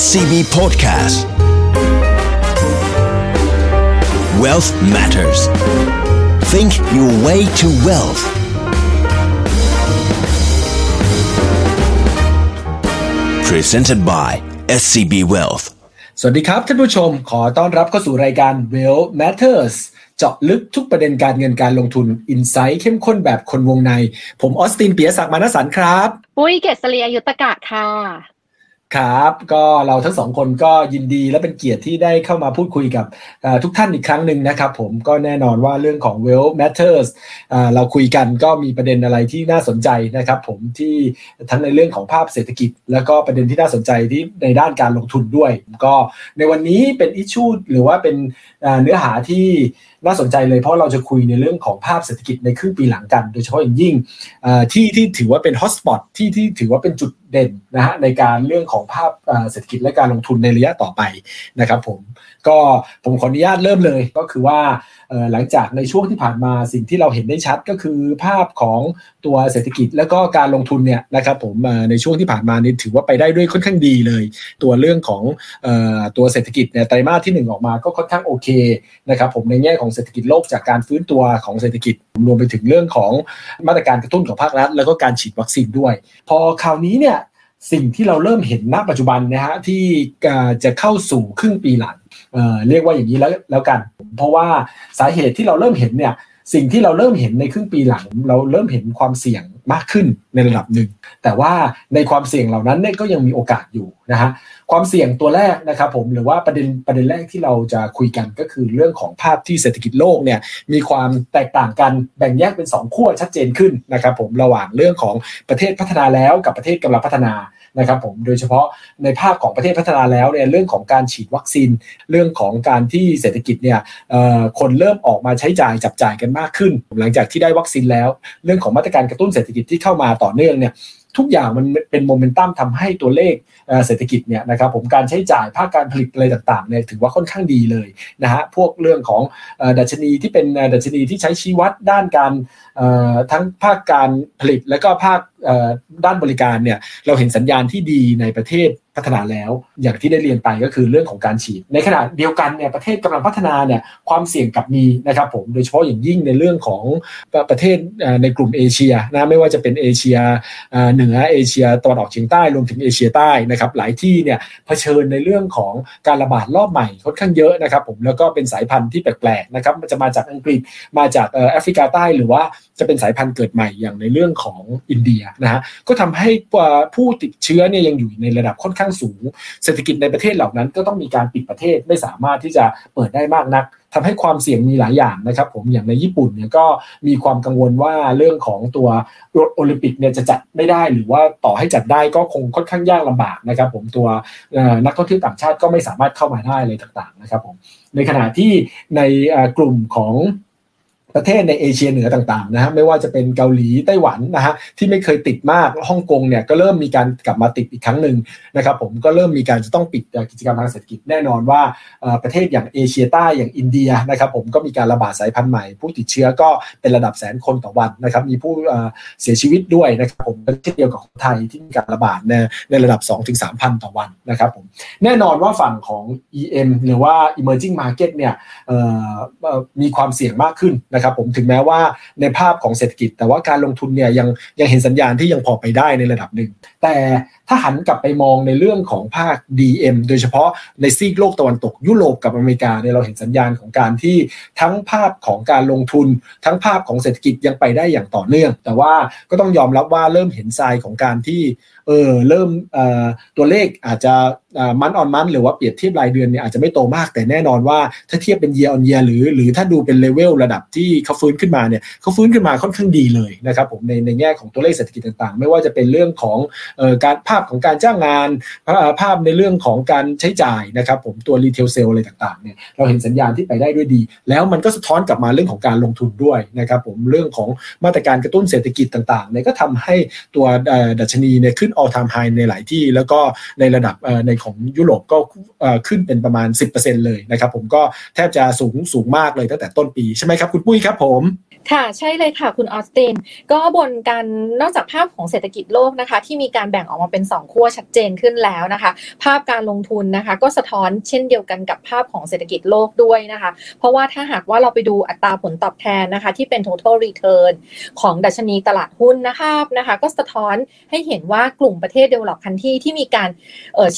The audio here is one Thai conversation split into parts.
SCB Podcast Wealth Matters Think your way to wealth Presented by SCB Wealth สวัสดีครับท่านผู้ชมขอต้อนรับเข้าสู่รายการ Wealth Matters เจาะลึกทุกประเด็นการเงินการลงทุนอินไซต์เข้มข้นแบบคนวงใน ผมออสตินเปียศักดิ์มานสันครับ ปุ้ยเกษรียยุตกะค่ะ ครับ ก็เราทั้งสองคนก็ยินดีและเป็นเกียรติที่ได้เข้ามาพูดคุยกับทุกท่านอีกครั้งหนึ่งนะครับผมก็แน่นอนว่าเรื่องของ Wealth Matters เราคุยกันก็มีประเด็นอะไรที่น่าสนใจนะครับผมที่ทั้งในเรื่องของภาพเศรษฐกิจ แล้วก็ประเด็นที่น่าสนใจที่ในด้านการลงทุนด้วย ก็ในวันนี้เป็นอิชชูหรือว่าเป็นเนื้อหาที่น่าสนใจเลยเพราะเราจะคุยในเรื่องของภาพเศรษฐกิจในครึ่งปีหลังกัน โดยเฉพาะอย่างยิ่งที่ที่ถือว่าเป็นฮอตสปอตที่ที่ถือว่าเป็นจุด เด่นนะฮะในการเรื่องของภาพเศรษฐกิจและการลงทุนในระยะต่อไปนะครับผมก็ผมขออนุญาตเริ่มเลยก็คือว่าหลังจากในช่วงที่ผ่านมาสิ่งที่เราเห็นได้ชัดก็คือภาพของตัวเศรษฐกิจแล้วก็การลงทุนเนี่ยนะครับผมในช่วงที่ผ่านมานี่ถือว่าไปได้ด้วยค่อนข้างดีเลย ตัวเรื่องของตัวเศรษฐกิจเนี่ยไตรมาสที่ 1 ออกมาก็ค่อนข้างโอเคนะครับผมในแง่ของเศรษฐกิจโลกจากการฟื้นตัวของเศรษฐกิจรวมไปถึงเรื่องของมาตรการกระตุ้นของภาครัฐ แล้วก็การฉีดวัคซีนด้วย พอคราวนี้เนี่ย สิ่งที่เราเริ่มเห็นณปัจจุบันนะฮะที่จะเข้าสู่ครึ่งปีหลังเเรียกว่าอย่างนี้แล้วแล้วกัน เพราะว่าสาเหตุที่เราเริ่มเห็นเนี่ย สิ่งที่เราเริ่มเห็นในครึ่งปีหลัง เราเริ่มเห็นความเสี่ยงมากขึ้นในระดับหนึ่ง แต่ว่าในความเสี่ยงเหล่านั้นเนี่ยก็ยังมีโอกาสอยู่นะฮะความเสี่ยงตัวแรกนะครับผมหรือว่าประเด็นประเด็นแรกที่เราจะคุยกันก็คือเรื่องของภาพที่เศรษฐกิจโลกเนี่ยมีความแตกต่างกันแบ่งแยกเป็น 2 ขั้วชัดเจนขึ้นนะครับผมระหว่างเรื่องของประเทศพัฒนาแล้วกับประเทศกำลังพัฒนา นะครับผมโดยเฉพาะในภาพของประเทศพัฒนาแล้วเนี่ยเรื่องของการฉีดวัคซีน เรื่องของการที่เศรษฐกิจเนี่ยคนเริ่มออกมาใช้จ่ายจับจ่ายกันมากขึ้น หลังจากที่ได้วัคซีนแล้ว เรื่องของมาตรการกระตุ้นเศรษฐกิจที่เข้ามาต่อเนื่องเนี่ยทุกอย่างมันเป็นโมเมนตัมทำให้ตัวเลขเศรษฐกิจเนี่ยนะครับผมการใช้จ่ายภาคการผลิตอะไรต่างๆเนี่ยถือว่าค่อนข้างดีเลยนะฮะพวกเรื่องของดัชนีที่เป็นดัชนีที่ใช้ชี้วัดด้านการทั้งภาคการผลิตและก็ภาค ด้านบริการเนี่ยเราเห็นสัญญาณที่ดีในประเทศพัฒนาแล้ว อย่างที่ได้เรียนไปก็คือเรื่องของการฉีด ในขณะเดียวกันเนี่ยประเทศกำลังพัฒนาเนี่ยความเสี่ยงกับมีนะครับผมโดยเฉพาะอย่างยิ่งในเรื่องของประเทศในกลุ่มเอเชียนะไม่ว่าจะเป็นเอเชียเหนือเอเชียตะวันออกเฉียงใต้รวมถึงเอเชียใต้นะครับหลายที่เนี่ยเผชิญในเรื่องของการระบาดรอบใหม่ค่อนข้างเยอะนะครับผมแล้วก็เป็นสายพันธุ์ที่แปลกๆนะครับมันจะมาจากอังกฤษมาจากแอฟริกาใต้หรือว่าจะเป็นสายพันธุ์เกิดใหม่อย่างในเรื่องของอินเดียนะฮะก็ทำให้ผู้ติดเชื้อเนี่ยยังอยู่ในระดับค่อนข้างสูง เศรษฐกิจในประเทศเหล่านั้น ก็ต้องมีการปิดประเทศไม่สามารถที่จะเปิดได้มากนักทำให้ความเสี่ยงมีหลายอย่างนะครับ ผมอย่างในญี่ปุ่นเนี่ยก็มีความกังวลว่าเรื่องของตัวโอลิมปิกเนี่ยจะจัดไม่ได้หรือว่าต่อให้จัดได้ก็คงค่อนข้างยากลำบากนะครับ ผมตัวนักท่องเที่ยวต่างชาติก็ไม่สามารถเข้ามาได้เลยต่าง ๆ นะครับผมในขณะที่ในกลุ่มของ ประเทศในเอเชียเหนือต่างๆนะฮะไม่ว่าจะเป็นเกาหลีไต้หวันนะฮะที่ไม่เคยติดมากฮ่องกงเนี่ยก็เริ่มมีการกลับมาติดอีกครั้งหนึ่งนะครับผมก็เริ่มมีการจะต้องปิดกิจกรรมทางเศรษฐกิจแน่นอนว่าประเทศอย่างเอเชียใต้อย่างอินเดียนะครับผมก็มีการระบาดสายพันธุ์ใหม่ ผู้ติดเชื้อก็เป็นระดับแสนคนต่อวันนะครับมีผู้เสียชีวิตด้วยนะครับผมเช่นเดียวกับไทยที่มีการระบาดในในระดับ 2-3,000 ต่อวันนะครับผมแน่นอนว่าฝั่งของ EM หรือว่า emerging market เนี่ยมีความเสี่ยงมากขึ้นนะนะครับผมถึงแม้ว่าในภาพของเศรษฐกิจ แต่ว่าการลงทุนเนี่ยยังยังเห็นสัญญาณที่ยังพอไปได้ในระดับหนึ่ง แต่ถ้าหันกลับไปมองในเรื่องของภาค DM โดยเฉพาะในซีกโลกตะวันตกยุโรปกับอเมริกาเนี่ยเราเห็นสัญญาณของการที่ทั้งภาพของการลงทุน ทั้งภาพของเศรษฐกิจยังไปได้อย่างต่อเนื่อง แต่ว่าก็ต้องยอมรับว่าเริ่มเห็นทรายของการที่เออเริ่มตัวเลขอาจจะ month on month หรือว่าเปรียบเทียบรายเดือนเนี่ยอาจจะไม่โตมากแต่แน่นอนว่าถ้าเทียบเป็น year on year หรือหรือถ้าดูเป็นเลเวลระดับที่เขาฟื้นขึ้นมาเนี่ยเขาฟื้นขึ้นมาค่อนข้างดีเลยนะครับผมในในแง่ของตัวเลขเศรษฐกิจต่างๆ ไม่ว่าจะเป็นเรื่องของการภาพของการจ้างงานภาพในเรื่องของการใช้จ่ายนะครับผมตัว retail sales อะไรต่างๆเนี่ยเราเห็นสัญญาณที่ไปได้ด้วยดี แล้วมันก็สะท้อนกลับมาเรื่องของการลงทุนด้วยนะครับผมเรื่องของมาตรการกระตุ้นเศรษฐกิจต่างๆเนี่ยก็ทำให้ตัวดัชนีเนี่ยขึ้น all time high ในหลายที่ แล้วก็ในระดับในของยุโรปก็ขึ้นเป็นประมาณ 10%เลยนะครับผมก็แทบจะสูงสูงมากเลยตั้งแต่ต้นปีใช่ไหมครับคุณปุ้ยครับผมค่ะใช่เลยค่ะคุณออสติน ก็บนการนอกจากภาพของเศรษฐกิจโลกนะคะ ที่มีการแบ่งออกมาเป็น 2 ขั้วชัดเจนขึ้นแล้วนะคะ ภาพการลงทุนนะคะ ก็สะท้อนเช่นเดียวกันกับภาพของเศรษฐกิจโลกด้วยนะคะ เพราะว่าถ้าหากว่าเราไปดูอัตราผลตอบแทนนะคะ ที่เป็น total return ของดัชนีตลาดหุ้นนะคะนะคะ ก็สะท้อนให้เห็นว่ากลุ่มประเทศเดเวลลอปคันที่ที่มีการ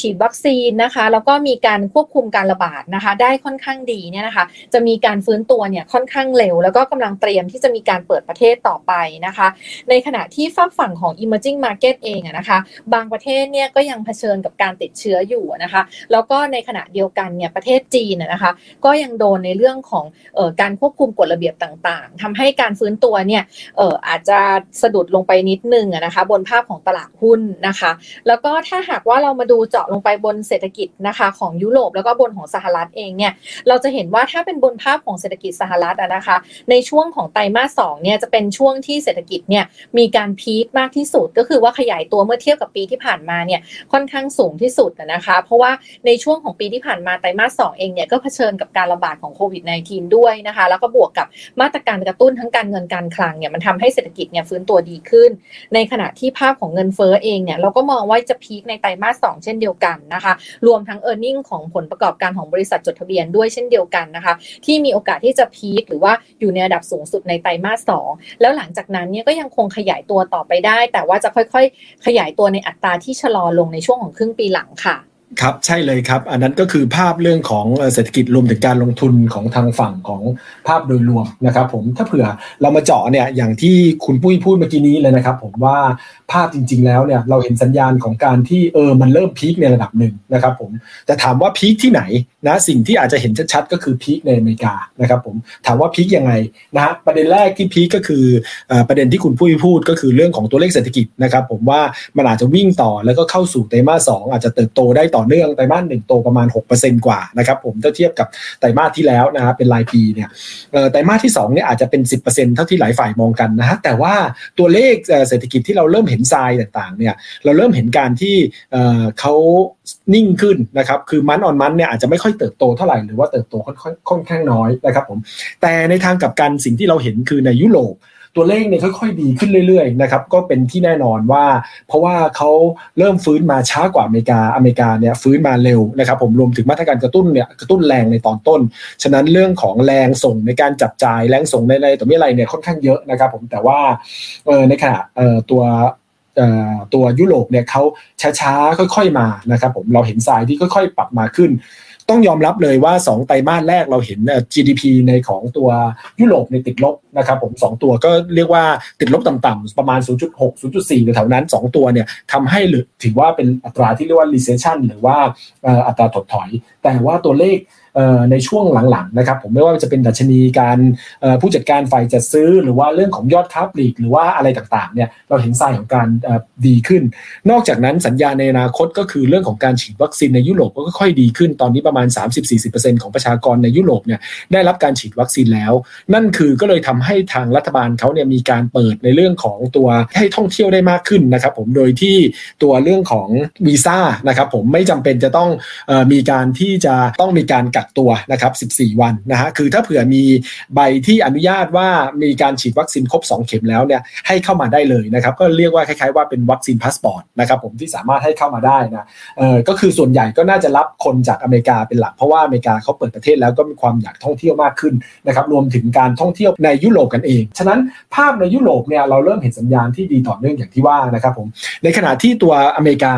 ฉีดวัคซีนนะคะแล้วก็มีการควบคุมการระบาดนะคะ ได้ค่อนข้างดีเนี่ยนะคะ จะมีการฟื้นตัวเนี่ยค่อนข้างเร็ว แล้วก็กำลังเตรียมที่จะมีการเปิดประเทศต่อไปนะคะ ในขณะที่ฝั่งฝั่งของ emerging market เองนะคะ บางประเทศเนี่ยก็ยังเผชิญกับการติดเชื้ออยู่นะคะ แล้วก็ในขณะเดียวกันเนี่ยประเทศจีนนะคะ ก็ยังโดนในเรื่องของออการควบคุมกฎระเบียบต่างๆทำให้การฟื้นตัวเนี่ยอออาจจะสะดุดลงไปนิดนึงนะคะ บนภาพของตลาดหุ้นนะคะ แล้วก็ถ้าหากว่าเรามาดูเจาะลงไปบนเศรษฐกิจนะคะของยุโรปแล้วก็บนของสหรัฐเองเนี่ยเราจะเห็นว่าถ้าเป็นบนภาพของเศรษฐกิจสหรัฐนะคะ ในช่วงของไตรมาสสองเนี่ยจะเป็นช่วงที่เศรษฐกิจเนี่ยมีการพีคมากที่สุด ก็คือว่าขยายตัวเมื่อเทียบกับปีที่ผ่านมาเนี่ยค่อนข้างสูงที่สุดนะคะ เพราะว่าในช่วงของปีที่ผ่านมาไตรมาสสเองเนี่ยก็เผชิญกับการระบาดของโควิด -19 ด้วยนะคะ แล้วก็บวกกับมาตรการกระตุ้นทั้งการเงินการคลังเนี่ยมันทำให้เศรษฐกิจเนี่ยฟื้นตัวดีขึ้น ในขณะที่ภาพของเงินเฟ้อเองเนี่ยเราก็มองว่าจะพีคในไตรมาสสเช่นเดียวกันนะคะ รวมทั้ง e a r n i n g ของผลประกอบการของบริษัทจดทะเบียนด้วยเช่นเดียวกันนะคะ ที่มีโอกาสที่จะพีคหรือว่าอยู่ในระดับสูงสุดในไตรมาสสแล้วหลังจากนั้นเนี่ยก็ยังคงขยายตัวต่อไปได้ แต่ว่าจะค่อยๆ ขยายตัวในอัตราที่ชะลอลงในช่วงของครึ่งปีหลังค่ะ ครับใช่เลยครับ อันนั้นก็คือภาพเรื่องของเศรษฐกิจรวมถึงการลงทุนของทางฝั่งของภาพโดยรวมนะครับผมถ้าเผื่อเรามาเจาะเนี่ยอย่างที่คุณปุ้ยพูดเมื่อกี้นี้เลยนะครับ ผมว่าภาพจริง ๆ แล้วเนี่ยเราเห็นสัญญาณของการที่เออมันเริ่มพีคในระดับหนึ่งนะครับ ผมแต่ถามว่าพีคที่ไหนนะสิ่งที่อาจจะเห็นชัดๆก็คือพีคในอเมริกานะครับ ผมถามว่าพีคยังไงนะฮะประเด็นแรกที่พีคก็คือประเด็นที่คุณปุ้ยพูดก็คือเรื่องของตัวเลขเศรษฐกิจนะครับ ผมว่ามันอาจจะวิ่งต่อแล้วก็เข้าสู่ไตรมาสสอาจจะเติบโตได้ต่อเนื่องไตรมาสหนึ่งโตประมาณ 6%กว่านะครับผมถ้าเทียบกับไตรมาสที่แล้วนะครับเป็นรายปีเนี่ยไตรมาสที่2เนี่ยอาจจะเป็น 10%เท่าที่หลายฝ่ายมองกันนะฮะแต่ว่าตัวเลขเศรษฐกิจที่เราเริ่มเห็นทรายต่างๆเนี่ยเราเริ่มเห็นการที่เขานิ่งขึ้นนะครับคือมันออนมันเนี่ยอาจจะไม่ค่อยเติบโตเท่าไหร่หรือว่าเติบโตค่อนข้างน้อยนะครับผมแต่ในทางกับการสิ่งที่เราเห็นคือในยุโรป ตัวเลขเนี่ยค่อยๆ ดีขึ้นเรื่อยๆนะครับก็เป็นที่แน่นอนว่า เพราะว่าเขาเริ่มฟื้นมาช้ากว่าอเมริกาอเมริกาเนี่ยฟื้นมาเร็วนะครับผมรวมถึงมาตรการกระตุ้นเนี่ยกระตุ้นแรงในตอนต้น ฉะนั้นเรื่องของแรงส่งในการจับจ่ายแรงส่งในอะไรตัวไม่อะไรเนี่ยค่อนข้างเยอะนะครับผมแต่ว่าเออในขณะเออตัวตัวยุโรปเนี่ยเขาช้าๆ ค่อย ๆมานะครับผมเราเห็นทรายที่ค่อย ๆ ปรับมาขึ้น ต้องยอมรับเลยว่า 2 ไตรมาสแรกเราเห็น GDP ในของตัวยุโรปในติดลบนะครับผม2ตัวก็เรียกว่าติดลบต่ำๆประมาณ 0.6 0.4แถวนั้น 2 ตัวเนี่ยทำให้ถือว่าเป็นอัตราที่เรียกว่า recession หรือว่าอัตราถดถอย แต่ว่าตัวเลข ในช่วงหลังๆนะครับผมไม่ว่าจะเป็นดัชนีการผู้จัดการฝ่ายจัดซื้อ หรือว่าเรื่องของยอดค้าปลีกหรือว่าอะไรต่างๆเนี่ยเราเห็นสายของการดีขึ้น นอกจากนั้นสัญญาในอนาคตก็คือเรื่องของการฉีดวัคซีนในยุโรปก็ค่อยดีขึ้นตอนนี้ประมาณ 30-40%ของประชากรในยุโรปเนี่ยได้รับการฉีดวัคซีนแล้ว นั่นคือก็เลยทำให้ทางรัฐบาลเขาเนี่ยมีการเปิดในเรื่องของตัวให้ท่องเที่ยวได้มากขึ้นนะครับผมโดยที่ตัวเรื่องของวีซ่านะครับผมไม่จำเป็นจะต้องมีการที่จะต้องมีการกักตัวนะครับ 14 วันนะฮะคือถ้าเผื่อมีใบที่อนุญาตว่ามีการฉีดวัคซีนครบ 2 เข็มแล้วเนี่ยให้เข้ามาได้เลยนะครับก็เรียกว่าคล้ายๆว่าเป็น vaccine passport นะครับผมที่สามารถให้เข้ามาได้นะเออก็คือส่วนใหญ่ก็น่าจะรับคนจากอเมริกาเป็นหลักเพราะว่าอเมริกาเขาเปิดประเทศแล้วก็มีความอยากท่องเที่ยวมากขึ้นนะครับรวมถึงการท่องเที่ยวในยุโรปกันเอง ฉะนั้นภาพในยุโรปเนี่ยเราเริ่มเห็นสัญญาณที่ดีต่อเนื่องอย่างที่ว่านะครับผมในขณะที่ตัวอเมริกา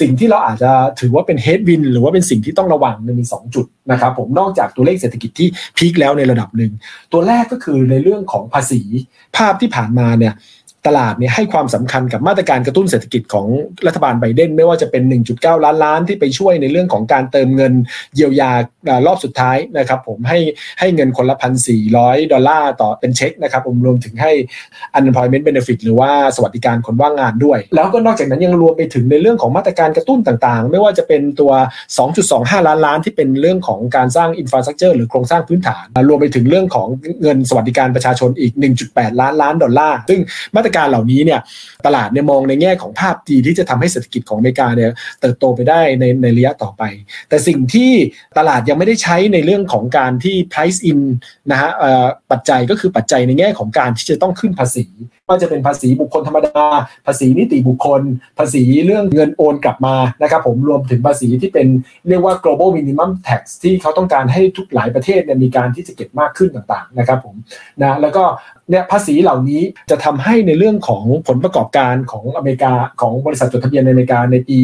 สิ่งที่เราอาจจะถือว่าเป็นเฮดวินหรือว่าเป็นสิ่งที่ต้องระวังมี2จุดนะครับผมนอกจากตัวเลขเศรษฐกิจที่พีคแล้วในระดับหนึ่งตัวแรกก็คือในเรื่องของภาษีภาพที่ผ่านมาเนี่ย ตลาดเนี่ยให้ความสำคัญกับมาตรการกระตุ้นเศรษฐกิจของรัฐบาลไบเดน ไม่ว่าจะเป็น 1.9 ล้านล้านที่ไปช่วยในเรื่องของการเติมเงินเยียวยารอบสุดท้ายนะครับผมให้ให้เงินคนละพันสี่ร้อยดอลลาร์ต่อเป็นเช็คนะครับผมรวมถึงให้ unemployment benefit หรือว่าสวัสดิการคนว่างงานด้วย แล้วก็นอกจากนั้นยังรวมไปถึงในเรื่องของมาตรการกระตุ้นต่างๆ ไม่ว่าจะเป็นตัว 2.25 ล้านล้านที่เป็นเรื่องของการสร้างอินฟราสตรักเจอร์หรือโครงสร้างพื้นฐาน รวมไปถึงเรื่องของเงินสวัสดิการประชาชนอีก 1.8 ล้านล้านดอลลาร์ซึ่งมาตรรการเหล่านี้เนี่ยตลาดเนี่ยมองในแง่ของภาพดีที่จะทำให้เศรษฐกิจของอเมริกาเนี่ยเติบโตไปได้ในในระยะต่อไป แต่สิ่งที่ตลาดยังไม่ได้ใช้ในเรื่องของการที่ price in นะฮะปัจจัยก็คือปัจจัยในแง่ของการที่จะต้องขึ้นภาษีว่าจะเป็นภาษีบุคคลธรรมดา ภาษีนิติบุคคล ภาษีเรื่องเงินโอนกลับมานะครับผมรวมถึงภาษีที่เป็นเรียกว่า global minimum tax ที่เขาต้องการให้ทุกหลายประเทศเนี่ยมีการที่จะเก็บมากขึ้นต่างๆนะครับผมนะแล้วก็ เนี่ยภาษีเหล่านี้จะทำให้ในเรื่องของผลประกอบการของอเมริกาของบริษัทจดทะเบียนในอเมริกาในปี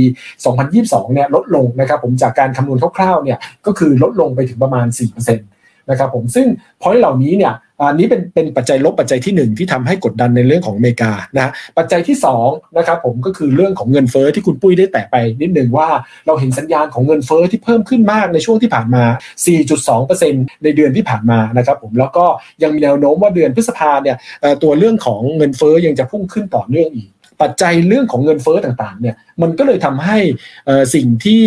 2022 เนี่ยลดลงนะครับผมจากการคำนวณคร่าวๆเนี่ยก็คือลดลงไปถึงประมาณ 4%นะครับผมซึ่งพอยต์เหล่านี้เนี่ย อันนี้เป็นเป็นปัจจัยลบปัจจัยที่ 1 ที่ทำให้กดดันในเรื่องของอเมริกานะปัจจัยที่2นะครับผมก็คือเรื่องของเงินเฟอ้อที่คุณปุ้ยได้แตะไปนิดหนึ่งว่าเราเห็นสัญญาณของเงินเฟอ้อที่เพิ่มขึ้นมากในช่วงที่ผ่านมา 4.2%ในเดือนที่ผ่านมานะครับผมแล้วก็ยังมีแนวโน้มว่าเดือนพฤษภาเนี่ยตัวเรื่องของเงินเฟอ้อยังจะพุ่งขึ้นต่อเนื่องอีกปัจจัยเรื่องของเงินเฟอ้อต่างๆเนี่ยมันก็เลยทำให้สิ่งที่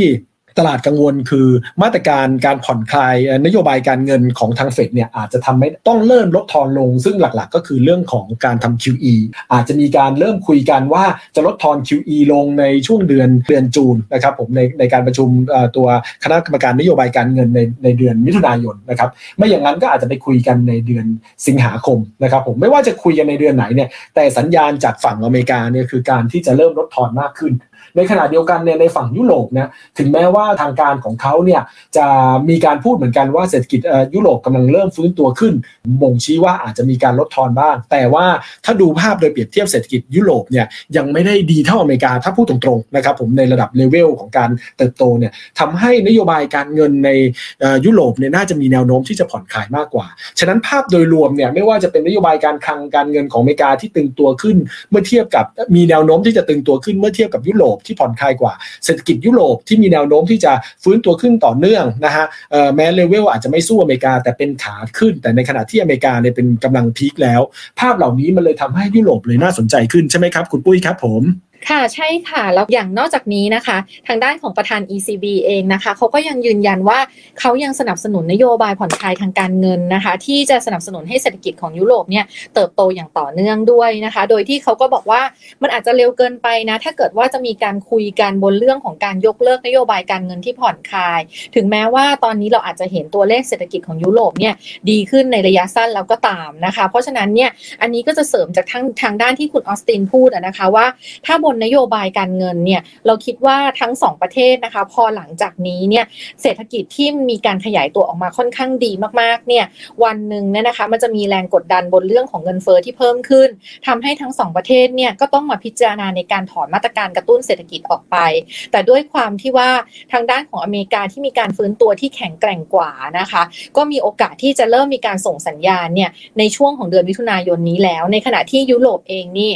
ตลาดกังวลคือมาตรการการผ่อนคลายนโยบายการเงินของทางเฟดเนี่ยอาจจะทำให้ต้องเริ่มลดทอนลง ซึ่งหลักๆ ก็คือเรื่องของการทำ QE อาจจะมีการเริ่มคุยกันว่าจะลดทอน QE ลงในช่วงเดือนเดือนจูนนะครับผมในในการประชุมตัวคณะกรรมการนโยบายการเงินในในเดือนมิถุนายนนะครับไม่อย่างนั้นก็อาจจะไปคุยกันในเดือนสิงหาคมนะครับผมไม่ว่าจะคุยกันในเดือนไหนเนี่ยแต่สัญญาณจากฝั่งอเมริกาเนี่ยคือการที่จะเริ่มลดทอนมากขึ้น ในขณะเดียวกันเนี่ยในฝั่งยุโรปนะถึงแม้ว่าทางการของเขาเนี่ยจะมีการพูดเหมือนกันว่าเศรษฐกิจยุโรปกำลังเริ่มฟื้นตัวขึ้นบ่งชี้ว่าอาจจะมีการลดทอนบ้าง แต่ว่าถ้าดูภาพโดยเปรียบเทียบเศรษฐกิจยุโรปเนี่ยยังไม่ได้ดีเท่าอเมริกาถ้าพูดตรงๆนะครับผมในระดับเลเวลของการเติบโตเนี่ยทำให้นโยบายการเงินในยุโรปเนี่ยน่าจะมีแนวโน้มที่จะผ่อนคลายมากกว่า ฉะนั้นภาพโดยรวมเนี่ยไม่ว่าจะเป็นนโยบายการคลังการเงินของอเมริกาที่ตึงตัวขึ้น เมื่อเทียบกับมีแนวโน้มที่จะตึงตัวขึ้นเมื่อเทียบกับยุโรปที่ผ่อนคลายกว่า เศรษฐกิจยุโรปที่มีแนวโน้มที่จะฟื้นตัวขึ้นต่อเนื่องนะฮะแม้เลเวลอาจจะไม่สู้อเมริกาแต่เป็นขาขึ้น แต่ในขณะที่อเมริกาเนี่ยเป็นกำลัง peak แล้ว ภาพเหล่านี้มันเลยทำให้ยุโรปเลยน่าสนใจขึ้นใช่ไหมครับ คุณปุ้ยครับผม ค่ะใช่ค่ะ แล้วอย่างนอกจากนี้นะคะ ทางด้านของประธาน ECB เองนะคะเขาก็ยังยืนยันว่าเขายังสนับสนุนนโยบายผ่อนคลายทางการเงินนะคะ ที่จะสนับสนุนให้เศรษฐกิจของยุโรปเนี่ยเติบโตอย่างต่อเนื่องด้วยนะคะ โดยที่เขาก็บอกว่ามันอาจจะเร็วเกินไปนะ ถ้าเกิดว่าจะมีการคุยกันบนเรื่องของการยกเลิกนโยบายการเงินที่ผ่อนคลาย ถึงแม้ว่าตอนนี้เราอาจจะเห็นตัวเลขเศรษฐกิจของยุโรปเนี่ยดีขึ้นในระยะสั้นแล้วก็ตามนะคะ เพราะฉะนั้นเนี่ยอันนี้ก็จะเสริมจากทางทางด้านที่คุณออสตินพูดนะคะว่าถ้าบนนโยบายการเงินเนี่ยเราคิดว่าทั้งสองประเทศนะคะพอหลังจากนี้เนี่ยเศรษฐกิจที่มีการขยายตัวออกมาค่อนข้างดีมากๆเนี่ยวันหนึ่งเนี่ยนะคะมันจะมีแรงกดดันบนเรื่องของเงินเฟอ้อที่เพิ่มขึ้นทำให้ทั้งสองประเทศเนี่ยก็ต้องมาพิจารณาในการถอนมาตรการกระตุ้นเศรษฐกิจออกไป แต่ด้วยความที่ว่าทางด้านของอเมริกาที่มีการฟื้นตัวที่แข็งแกร่งกว่านะคะ ก็มีโอกาสที่จะเริ่มมีการส่งสัญญาณเนี่ยในช่วงของเดือนมิถุนายนนี้แล้ว ในขณะที่ยุโรปเองนี่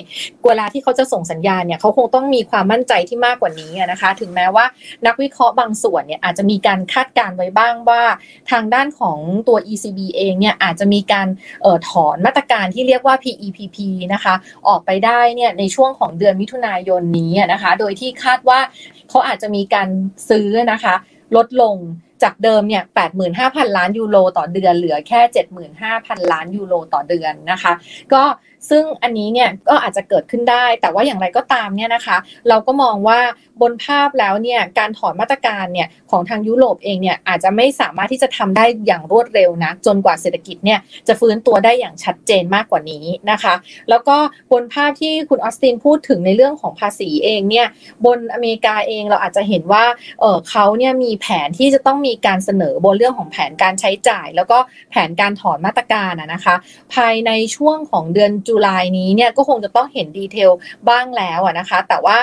เวลาที่เขาจะส่งสัญญาณเนี่ยเขาคงต้องมีความมั่นใจที่มากกว่านี้นะคะ ถึงแม้ว่านักวิเคราะห์บางส่วนเนี่ยอาจจะมีการคาดการไว้บ้างว่าทางด้านของตัว ECB เองเนี่ยอาจจะมีการออถอนมาตรการที่เรียกว่า PEPP นะคะออกไปได้เนี่ยในช่วงของเดือนมิถุนายนนี้นะคะ โดยที่คาดว่าเขาอาจจะมีการซื้อนะคะลดลงจากเดิมเนี่ย85,000 ล้านยูโรต่อเดือนเหลือแค่ 75,000 ล้านยูโรต่อเดือนนะคะ ก็ ซึ่งอันนี้เนี่ยก็อาจจะเกิดขึ้นได้ แต่ว่าอย่างไรก็ตามเนี่ยนะคะ เราก็มองว่าบนภาพแล้วเนี่ยการถอนมาตรการเนี่ยของทางยุโรปเองเนี่ยอาจจะไม่สามารถที่จะทำได้อย่างรวดเร็วนะจนกว่าเศรษฐกิจเนี่ยจะฟื้นตัวได้อย่างชัดเจนมากกว่านี้นะคะ แล้วก็บนภาพที่คุณออสตินพูดถึงในเรื่องของภาษีเองเนี่ยบนอเมริกาเองเราอาจจะเห็นว่าเออเขาเนี่ยมีแผนที่จะต้องมีการเสนอบนเรื่องของแผนการใช้จ่าย แล้วก็แผนการถอนมาตรการนะคะ ภายในช่วงของเดือนจุลายนี้เนี่ยก็คงจะต้องเห็นดีเทลบ้างแล้วนะคะ แต่ว่า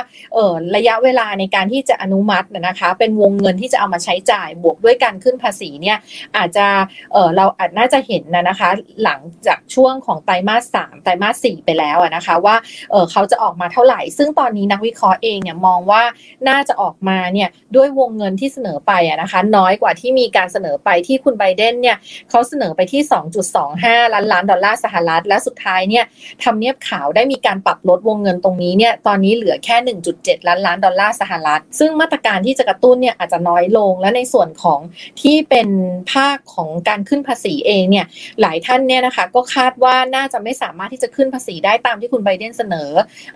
ระยะเวลาในการที่จะอนุมัตินะคะ เป็นวงเงินที่จะเอามาใช้จ่ายบวกด้วยการขึ้นภาษีเนี่ยอาจจะเเราอาจน่าจะเห็นนะนะคะ หลังจากช่วงของไตรมาสสามไตรมาสสี่ไปแล้วนะคะว่าเเขาจะออกมาเท่าไหร่ ซึ่งตอนนี้นักวิเคราะห์เองเนี่ยมองว่าน่าจะออกมาเนี่ยด้วยวงเงินที่เสนอไปนะคะ น้อยกว่าที่มีการเสนอไปที่คุณไบเดนเนี่ยเขาเสนอไปที่ 2.25 ล้านล้านดอลลาร์สหรัฐ และสุดท้ายเนี่ยทำเนียบขาวได้มีการปรับลดวงเงินตรงนี้เนี่ยตอนนี้เหลือแค่ 1.7 ล้านล้านดอลลาร์สหรัฐ ซึ่งมาตรการที่จะกระตุ้นเนี่ยอาจจะน้อยลง และในส่วนของที่เป็นภาคของการขึ้นภาษีเองเนี่ยหลายท่านเนี่ยนะคะก็คาดว่าน่าจะไม่สามารถที่จะขึ้นภาษีได้ตามที่คุณไบเดนเสนอ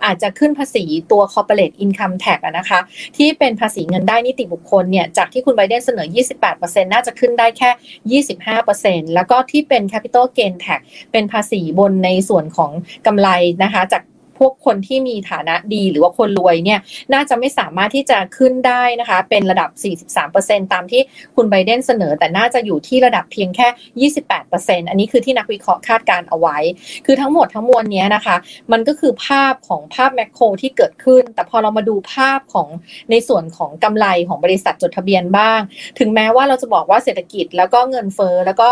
อาจจะขึ้นภาษีตัว corporate income tax นะคะ ที่เป็นภาษีเงินได้นิติบุคคลเนี่ยจากที่คุณไบเดนเสนอ 28%น่าจะขึ้นได้แค่ 25%แล้วก็ที่เป็น capital gain tax เป็นภาษีบนในส่วนของกำไรนะคะ จาก พวกคนที่มีฐานะดีหรือว่าคนรวยเนี่ยน่าจะไม่สามารถที่จะขึ้นได้นะคะ เป็นระดับ 43%ตามที่คุณไบเดนเสนอ แต่น่าจะอยู่ที่ระดับเพียงแค่ 28%อันนี้คือที่นักวิเคราะห์คาดการเอาไว้ คือทั้งหมดทั้งมวลนี้นะคะ มันก็คือภาพของภาพแมคโครที่เกิดขึ้น แต่พอเรามาดูภาพของในส่วนของกำไรของบริษัทจดทะเบียนบ้าง ถึงแม้ว่าเราจะบอกว่าเศรษฐกิจแล้วก็เงินเฟ้อแล้วก็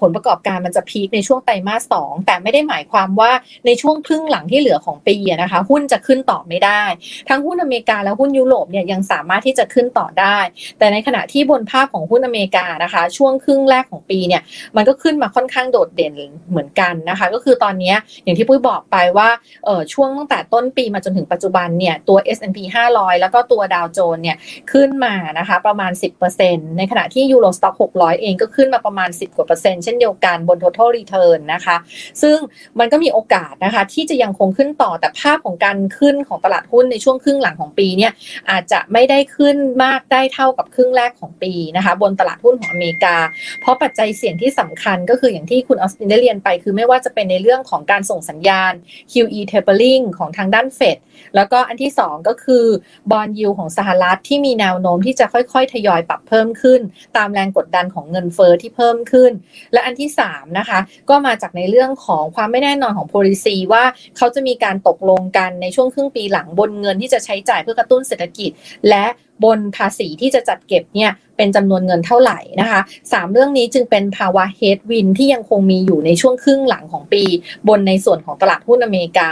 ผลประกอบการมันจะพีคในช่วงไตรมาสสองแต่ไม่ได้หมายความว่าในช่วงครึ่งหลังที่เหลือของปีนะคะ หุ้นจะขึ้นต่อไม่ได้ ทั้งหุ้นอเมริกาและหุ้นยุโรปเนี่ยยังสามารถที่จะขึ้นต่อได้ แต่ในขณะที่บนภาพของหุ้นอเมริกานะคะ ช่วงครึ่งแรกของปีเนี่ยมันก็ขึ้นมาค่อนข้างโดดเด่นเหมือนกันนะคะ ก็คือตอนนี้อย่างที่ปุ้ยบอกไปว่าเออช่วงตั้งแต่ต้นปีมาจนถึงปัจจุบันเนี่ยตัว S&P 500 แล้วก็ตัวดาวโจนเนี่ยขึ้นมานะคะประมาณ 10%ในขณะที่ยูโรสต็อก600 เองก็ขึ้นมาประมาณ 10 กว่าเปอร์เซ็นต์เช่นเดียวกันบน total return นะคะ ซึ่งมันก็มีโอกาสนะคะที่จะยังคงขึ้นต่อแต่ภาพของการขึ้นของตลาดหุ้นในช่วงครึ่งหลังของปีเนี่ยอาจจะไม่ได้ขึ้นมากได้เท่ากับครึ่งแรกของปีนะคะ บนตลาดหุ้นของอเมริกา เพราะปัจจัยเสี่ยงที่สำคัญก็คืออย่างที่คุณออสตินได้เรียนไป คือไม่ว่าจะเป็นในเรื่องของการส่งสัญญาณ QE tapering ของทางด้านเฟดแล้วก็อันที่ 2 ก็คือบอลยูของสหรัฐที่มีแนวโน้มที่จะค่อยๆ ทยอยปรับเพิ่มขึ้น ตามแรงกดดันของเงินเฟอ้อที่เพิ่มขึ้น และอันที่3นะคะก็มาจากในเรื่องของความไม่แน่นอนของ policy ว่าเขาจะมีการตกลงกันในช่วงครึ่งปีหลังบนเงินที่จะใช้จ่ายเพื่อกระตุ้นเศรษฐกิจ และบนภาษีที่จะจัดเก็บเนี่ยเป็นจำนวนเงินเท่าไหร่นะคะสามเรื่องนี้จึงเป็นภาวะเฮดวินที่ยังคงมีอยู่ในช่วงครึ่งหลังของปี บนในส่วนของตลาดหุ้นอเมริกา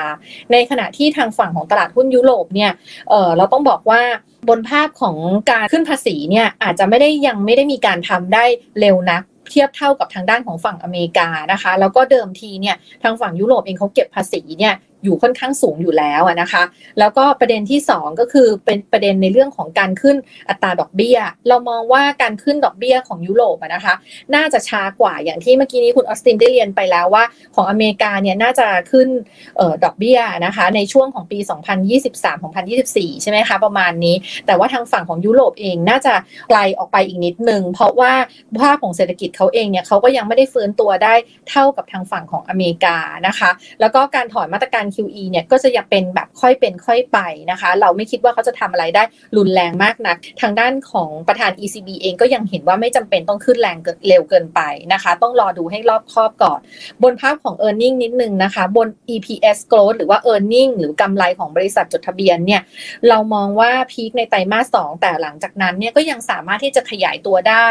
ในขณะที่ทางฝั่งของตลาดหุ้นยุโรปเนี่ยเออเราต้องบอกว่าบนภาพของการขึ้นภาษีเนี่ยอาจจะไม่ได้ยังไม่ได้มีการทำได้เร็วนักเทียบเท่ากับทางด้านของฝั่งอเมริกานะคะ แล้วก็เดิมทีเนี่ยทางฝั่งยุโรปเองเขาเก็บภาษีเนี่ย อยู่ค่อนข้างสูงอยู่แล้วนะคะ แล้วก็ประเด็นที่ 2 ก็คือเป็นประเด็นในเรื่องของการขึ้นอัตราดอกเบี้ย เรามองว่าการขึ้นดอกเบี้ยของยุโรปนะคะ น่าจะช้ากว่าอย่างที่เมื่อกี้นี้คุณออสตินได้เรียนไปแล้วว่า ของอเมริกาเนี่ยน่าจะขึ้นออดอกเบี้ยนะคะในช่วงของปี 2023-2024 ใช่ไหมคะประมาณนี้ แต่ว่าทางฝั่งของยุโรปเองน่าจะไกลออกไปอีกนิดนึงเพราะว่าภาพของเศรษฐกิจเขาเองเนี่ยเขาก็ยังไม่ได้ฟื้นตัวได้เท่ากับทางฝั่งของอเมริกานะคะ แล้วก็การถอนมาตรการ QE เนี่ยก็จะยังเป็นแบบค่อยเป็นค่อยไปนะคะ เราไม่คิดว่าเขาจะทำอะไรได้รุนแรงมากนัก ทางด้านของประธาน ECB เองก็ยังเห็นว่าไม่จำเป็นต้องขึ้นแรงเร็วเกินไปนะคะ ต้องรอดูให้รอบครอบก่อน บนภาพของ e a r n i n g นิดนึงนะคะ บน EPS growth หรือว่า e a r n i n g หรือกำไรของบริษัทจดทะเบียนเนี่ยเรามองว่าพีคในไตรมาสสแต่หลังจากนั้นเนี่ยก็ยังสามารถที่จะขยายตัวได้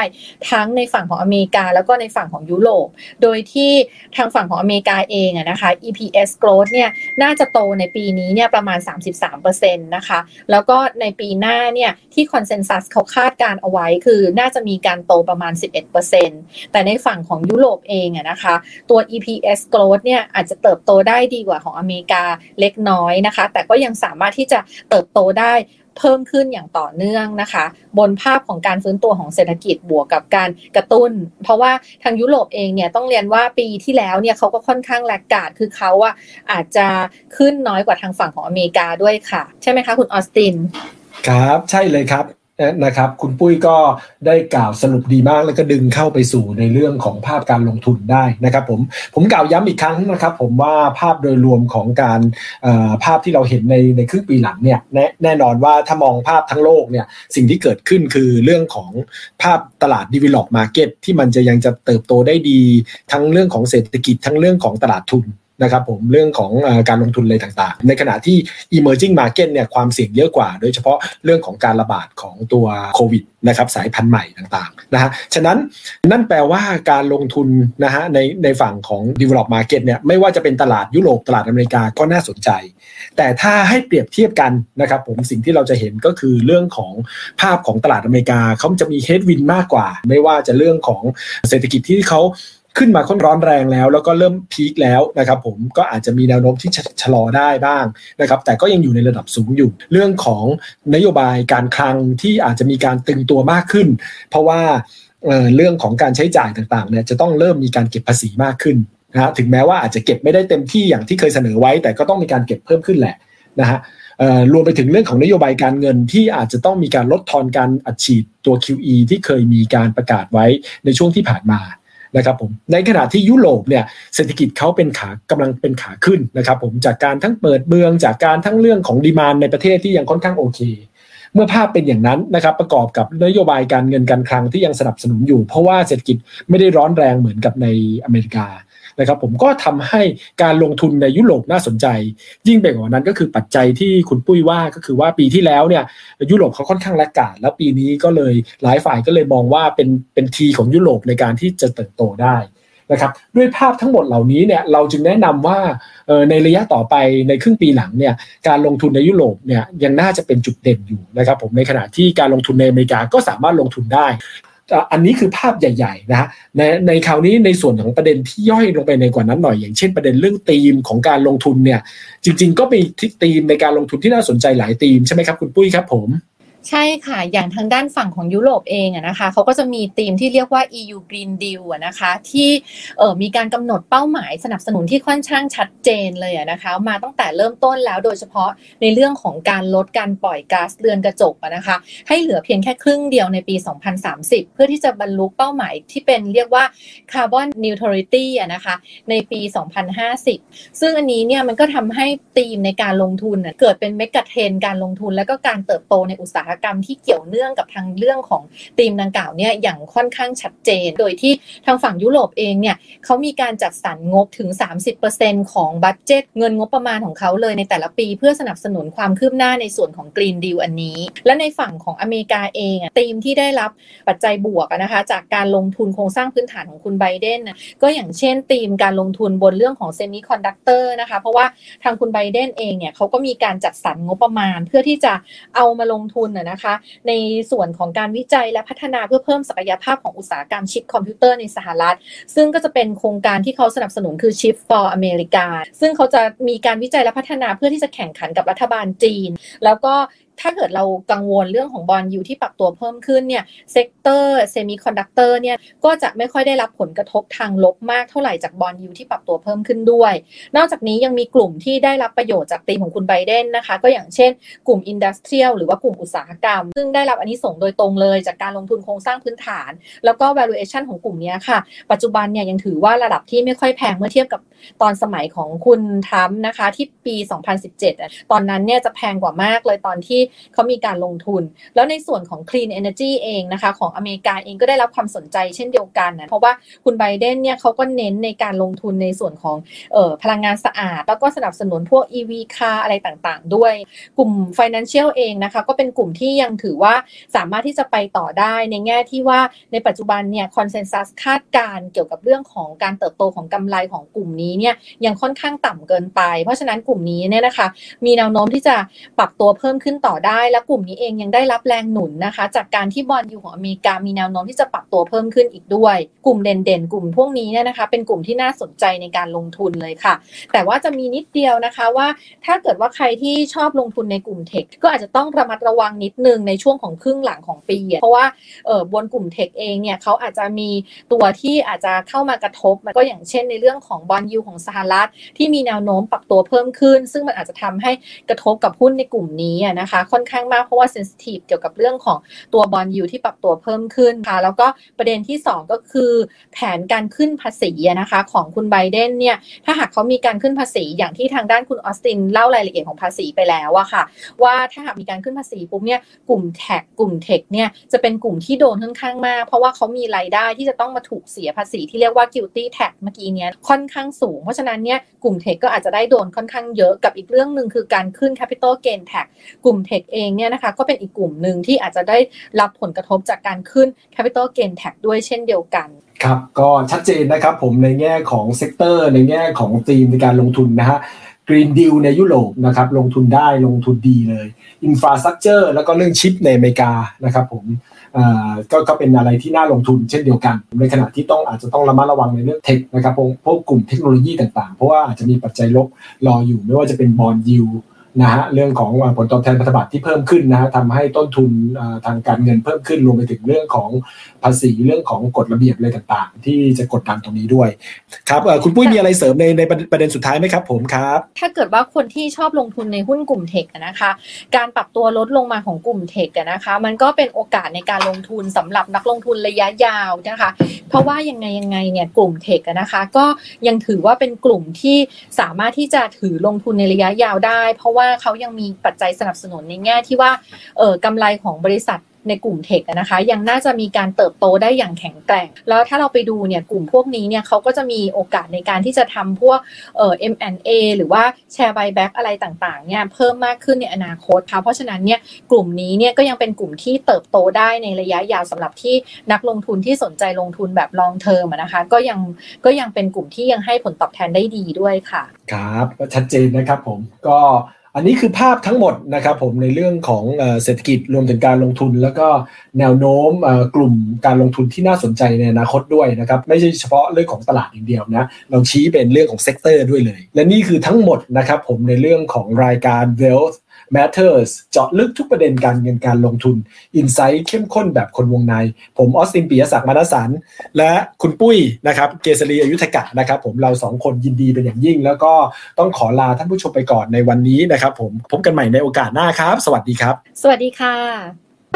ทั้งในฝั่งของอเมริกา แล้วก็ในฝั่งของยุโรปโดยที่ทางฝั่งของอเมริกาเองนะคะ EPS growth เนี่ยน่าจะโตในปีนี้เนี่ยประมาณ 33%นะคะ แล้วก็ในปีหน้าเนี่ยที่คอนเซนแซสเขาคาดการเอาไว้คือน่าจะมีการโตประมาณ 11%แต่ในฝั่งของยุโรปเองอะนะคะ ตัว EPS growth เนี่ยอาจจะเติบโตได้ดีกว่าของอเมริกาเล็กน้อยนะคะ แต่ก็ยังสามารถที่จะเติบโตได้ เพิ่มขึ้นอย่างต่อเนื่องนะคะ บนภาพของการฟื้นตัวของเศรษฐกิจบวกกับการกระตุ้น เพราะว่าทางยุโรปเองเนี่ยต้องเรียนว่าปีที่แล้วเนี่ยเขาก็ค่อนข้างแลกกาดคือเขาอะอาจจะขึ้นน้อยกว่าทางฝั่งของอเมริกาด้วยค่ะ ใช่ไหมคะคุณออสติน ครับใช่เลยครับ นะครับ คุณปุ้ยก็ได้กล่าวสรุปดีมากแล้วก็ดึงเข้าไปสู่ในเรื่องของภาพการลงทุนได้นะครับผมผมกล่าวย้ำอีกครั้งนะครับ ผมว่าภาพโดยรวมของการภาพที่เราเห็นในในครึ่งปีหลังเนี่ยแนแน่นอนว่าถ้ามองภาพทั้งโลกเนี่ยสิ่งที่เกิดขึ้นคือเรื่องของภาพตลาด develop market ที่มันจะยังจะเติบโตได้ดี ทั้งเรื่องของเศรษฐกิจทั้งเรื่องของตลาดทุน นะครับผมเรื่องของการลงทุนอะไรต่างๆ ในขณะที่ emerging market เนี่ยความเสี่ยงเยอะกว่า โดยเฉพาะเรื่องของการระบาดของตัวโควิดนะครับสายพันธุ์ใหม่ต่างๆนะฮะฉะนั้นนั่นแปลว่าการลงทุนนะฮะในในฝั่งของ develop market เนี่ยไม่ว่าจะเป็นตลาดยุโรปตลาดอเมริกาก็น่าสนใจ แต่ถ้าให้เปรียบเทียบกันนะครับผมสิ่งที่เราจะเห็นก็คือเรื่องของภาพของตลาดอเมริกาเขาจะมีเฮดวินมากกว่า ไม่ว่าจะเรื่องของเศรษฐกิจที่เขา ขึ้นมาค่อนร้อนแรงแล้ว แล้วก็เริ่มพีคแล้วนะครับผมก็อาจจะมีแนวโน้มที่ชะลอได้บ้างนะครับแต่ก็ยังอยู่ในระดับสูงอยู่ เรื่องของนโยบายการคลังที่อาจจะมีการตึงตัวมากขึ้น เพราะว่าเรื่องของการใช้จ่ายต่างๆเนี่ยจะต้องเริ่มมีการเก็บภาษีมากขึ้นนะฮะถึงแม้ว่าอาจจะเก็บไม่ได้เต็มที่อย่างที่เคยเสนอไว้ แต่ก็ต้องมีการเก็บเพิ่มขึ้นแหละนะฮะรวมไปถึงเรื่องของนโยบายการเงินที่อาจจะต้องมีการลดทอนการอัดฉีดตัว QE ที่เคยมีการประกาศไว้ในช่วงที่ผ่านมา นะครับผมในขณะที่ยุโรปเนี่ยเศรษฐกิจเขาเป็นขากำลังเป็นขาขึ้นนะครับผมจากการทั้งเปิดเมืองจากการทั้งเรื่องของดีมานในประเทศที่ยังค่อนข้างโอเคเมื่อภาพเป็นอย่างนั้นนะครับประกอบกับนโยบายการเงินการคลังที่ยังสนับสนุนอยู่ เพราะว่าเศรษฐกิจไม่ได้ร้อนแรงเหมือนกับในอเมริกา นะครับผมก็ทำให้การลงทุนในยุโรปน่าสนใจ ยิ่งไปกว่านั้นก็คือปัจจัยที่คุณปุ้ยว่าก็คือว่าปีที่แล้วเนี่ยยุโรปเขาค่อนข้างแลกกาดแล้วปีนี้ก็เลยหลายฝ่ายก็เลยมองว่าเป็นเป็นทีของยุโรปในการที่จะเติบโตได้นะครับด้วยภาพทั้งหมดเหล่านี้เนี่ยเราจึงแนะนำว่าในระยะต่อไปในครึ่งปีหลังเนี่ยการลงทุนในยุโรปเนี่ยยังน่าจะเป็นจุดเด่นอยู่นะครับผมในขณะที่การลงทุนในอเมริกาก็สามารถลงทุนได้ อันนี้คือภาพใหญ่ๆนะฮะในในคราวนี้ในส่วนของประเด็นที่ย่อยลงไปในกว่านั้นหน่อย อย่างเช่นประเด็นเรื่องธีมของการลงทุนเนี่ย จริง ๆ ก็มีธีมในการลงทุนที่น่าสนใจหลายธีมใช่ไหมครับคุณปุ้ยครับผม ใช่ค่ะ อย่างทางด้านฝั่งของยุโรปเองนะคะเขาก็จะมีธีมที่เรียกว่า EU Green Deal นะคะที่เออมีการกำหนดเป้าหมายสนับสนุนที่ค่อนข้างชัดเจนเลยนะคะมาตั้งแต่เริ่มต้นแล้วโดยเฉพาะในเรื่องของการลดการปล่อยก๊าซเรือนกระจกนะคะให้เหลือเพียงแค่ครึ่งเดียวในปี 2030 เพื่อที่จะบรรลุเป้าหมายที่เป็นเรียกว่า Carbon Neutrality นะคะในปี 2050 ซึ่งอันนี้เนี่ยมันก็ทำให้ธีมในการลงทุนเกิดเป็น megatrend การลงทุน และก็การเติบโตในอุตสาหกรรมที่เกี่ยวเนื่องกับทางเรื่องของธีมดังกล่าวเนี่ยอย่างค่อนข้างชัดเจน โดยที่ทางฝั่งยุโรปเองเนี่ยเขามีการจัดสรรงบถึง 30%ของ budget เงินงบประมาณของเขาเลยในแต่ละปีเพื่อสนับสนุนความคืบหน้าในส่วนของ Green Deal อันนี้ และในฝั่งของอเมริกาเองธีมที่ได้รับปัจจัยบวกนะคะจากการลงทุนโครงสร้างพื้นฐานของคุณไบเดนก็อย่างเช่นธีมการลงทุนบนเรื่องของ semiconductor นะคะเพราะว่าทางคุณไบเดนเองเนี่ยเขาก็มีการจัดสรรงบประมาณเพื่อที่จะเอามาลงทุนนะคะ ในส่วนของการวิจัยและพัฒนาเพื่อเพิ่มศักยภาพของอุตสาหกรรมชิปคอมพิวเตอร์ในสหรัฐ ซึ่งก็จะเป็นโครงการที่เขาสนับสนุนคือ Chip for America ซึ่งเขาจะมีการวิจัยและพัฒนาเพื่อที่จะแข่งขันกับรัฐบาลจีน แล้วก็ ถ้าเกิดเรากังวลเรื่องของ bond yield ที่ปรับตัวเพิ่มขึ้นเนี่ยsector semiconductor เนี่ยก็จะไม่ค่อยได้รับผลกระทบทางลบมากเท่าไหร่จาก bond yield ที่ปรับตัวเพิ่มขึ้นด้วย นอกจากนี้ยังมีกลุ่มที่ได้รับประโยชน์จากตีมของคุณไบเดนนะคะ ก็อย่างเช่น กลุ่ม industrial หรือว่ากลุ่มอุตสาหกรรม ซึ่งได้รับอานิสงส์โดยตรงเลยจากการลงทุนโครงสร้างพื้นฐาน แล้วก็ valuation ของกลุ่มนี้ค่ะ ปัจจุบันเนี่ยยังถือว่าระดับที่ไม่ค่อยแพงเมื่อเทียบกับตอนสมัยของคุณทรัมป์นะคะที่ปี 2017 ตอนนั้นเนี่ยจะแพงกว่ามากเลยตอนที่เขามีการลงทุน แล้วในส่วนของ Clean Energy เองนะคะ ของอเมริกาเองก็ได้รับความสนใจเช่นเดียวกันนะเพราะว่าคุณไบเดนเนี่ยเขาก็เน้นในการลงทุนในส่วนของออพลังงานสะอาด แล้วก็สนับสนุนพวก EV car อะไรต่างๆ ด้วยกลุ่ม Financial เองนะคะ ก็เป็นกลุ่มที่ยังถือว่าสามารถที่จะไปต่อได้ในแง่ที่ว่าในปัจจุบันเนี่ยคอนเซนแซสคาดการเกี่ยวกับเรื่องของการเติบโตของกำไรของกลุ่มนี้เนี่ยยังค่อนข้างต่ำเกินไป เพราะฉะนั้นกลุ่มนี้เนี่ยนะคะ มีแนวโน้มที่จะปรับตัวเพิ่มขึ้นต่อได้และกลุ่มนี้เองยังได้รับแรงหนุนนะคะ จากการที่บอลยูของอเมริกามีแนวโน้มที่จะปรับตัวเพิ่มขึ้นอีกด้วย กลุ่มเด่นๆ กลุ่มพวกนี้เนี่ยนะคะ เป็นกลุ่มที่น่าสนใจในการลงทุนเลยค่ะ แต่ว่าจะมีนิดเดียวนะคะว่า ถ้าเกิดว่าใครที่ชอบลงทุนในกลุ่มเทคก็อาจจะต้องระมัดระวังนิดนึงในช่วงของครึ่งหลังของปี เพราะว่าเออบนกลุ่มเทคเองเนี่ยเขาอาจจะมีตัวที่อาจจะเข้ามากระทบมันก็อย่างเช่น ในเรื่องของบอลยูของสหรัฐที่มีแนวโน้มปรับตัวเพิ่มขึ้น ซึ่งมันอาจจะทำให้กระทบกับหุ้นในกลุ่มนี้นะคะค่อนข้างมากเพราะว่า sensitive เกี่ยวกับเรื่องของตัว bond yield ที่ปรับตัวเพิ่มขึ้นค่ะ แล้วก็ประเด็นที่ 2 ก็คือแผนการขึ้นภาษีนะคะ ของคุณไบเดนเนี่ยถ้าหากเขามีการขึ้นภาษีอย่างที่ทางด้านคุณออสตินเล่ารายละเอียดของภาษีไปแล้วอะค่ะ ว่าถ้าหากมีการขึ้นภาษีปุ๊บเนี่ยกลุ่ม tech กลุ่ม tech เนี่ยจะเป็นกลุ่มที่โดนค่อนข้างมาก เพราะว่าเขามีรายได้ที่จะต้องมาถูกเสียภาษีที่เรียกว่า GILTI tax เมื่อกี้เนี้ยค่อนข้างสูง เพราะฉะนั้นเนี่ยกลุ่ม tech ก็อาจจะได้โดนค่อนข้างเยอะกับอีกเรื่องหนึ่งคือการขึ้น capital gain tax กลุ่ม tech เองเนี่ยนะคะก็เป็นอีกกลุ่มหนึ่งที่อาจจะได้รับผลกระทบจากการขึ้น capital gain tax ด้วยเช่นเดียวกันครับก็ชัดเจนนะครับผมในแง่ของ sector ในแง่ของธีมในการลงทุนนะฮะ Green Deal ในยุโรปนะครับลงทุนได้ลงทุนดีเลย infrastructure แล้วก็เรื่องชิปในอเมริกานะครับผมก็ก็เป็นอะไรที่น่าลงทุนเช่นเดียวกัน ในขณะที่ต้องอาจจะต้องระมัดระวังในเรื่อง tech นะครับพวกกลุ่มเทคโนโลยีต่างๆ เพราะว่าอาจจะมีปัจจัยลบรออยู่ไม่ว่าจะเป็นบอลยู นะฮะเรื่องของผลตอบแทนพันธบัตรที่เพิ่มขึ้นนะฮะทำให้ต้นทุนทางการเงินเพิ่มขึ้นรวมไปถึงเรื่องของภาษีเรื่องของกฎระเบียบอะไรต่างๆ ที่จะกดดันตรงนี้ด้วย ครับคุณปุ้ยมีอะไรเสริมในในประเด็นสุดท้ายไหมครับผมครับ ถ้าเกิดว่าคนที่ชอบลงทุนในหุ้นกลุ่มเทคนะคะ การปรับตัวลดลงมาของกลุ่มเทคนะคะ มันก็เป็นโอกาสในการลงทุนสำหรับนักลงทุนระยะยาวนะคะ เพราะว่ายังไงยังไงเนี่ยกลุ่มเทคนะคะ ก็ยังถือว่าเป็นกลุ่มที่สามารถที่จะถือลงทุนในระยะยาวได้ เพราะว่าว่าเขายังมีปัจจัยสนับสนุนในแง่ที่ว่าเออกำไรของบริษัท ในกลุ่มเทคนะคะ ยังน่าจะมีการเติบโตได้อย่างแข็งแกร่ง แล้วถ้าเราไปดูเนี่ยกลุ่มพวกนี้เนี่ยเขาก็จะมีโอกาสในการที่จะทำพวกเอ่อ M&A หรือว่าแชร์ไบแบ็กอะไรต่างๆเนี่ยเพิ่มมากขึ้นในอนาคตค่ะเพราะฉะนั้นเนี่ยกลุ่มนี้เนี่ยก็ยังเป็นกลุ่มที่เติบโตได้ในระยะยาวสำหรับที่นักลงทุนที่สนใจลงทุนแบบ long term นะคะก็ยังก็ยังเป็นกลุ่มที่ยังให้ผลตอบแทนได้ดีด้วยค่ะ ครับก็ชัดเจนนะครับผมก็อันนี้คือภาพทั้งหมดนะครับผมในเรื่องของเศรษฐกิจรวมถึงการลงทุนแล้วแล้วก็แนวโน้มกลุ่มการลงทุนที่น่าสนใจในอนาคตด้วยนะครับไม่ใช่เฉพาะเรื่องของตลาดอย่างเดียวนะเราชี้เป็นเรื่องของ sector ด้วยเลย และนี่คือทั้งหมดนะครับผมในเรื่องของรายการ Wealth Matters เจาะลึกทุกประเด็นการเงินการลงทุน อินไซต์เข้มข้นแบบคนวงใน ผมออสตินปียศักดิ์มานสัน และคุณปุ้ยนะครับ เกษรีอายุทกะนะครับ ผมเราสองคนยินดีเป็นอย่างยิ่ง แล้วก็ต้องขอลาท่านผู้ชมไปก่อนในวันนี้นะครับ ผมพบกันใหม่ในโอกาสหน้าครับ สวัสดีครับ สวัสดีค่ะ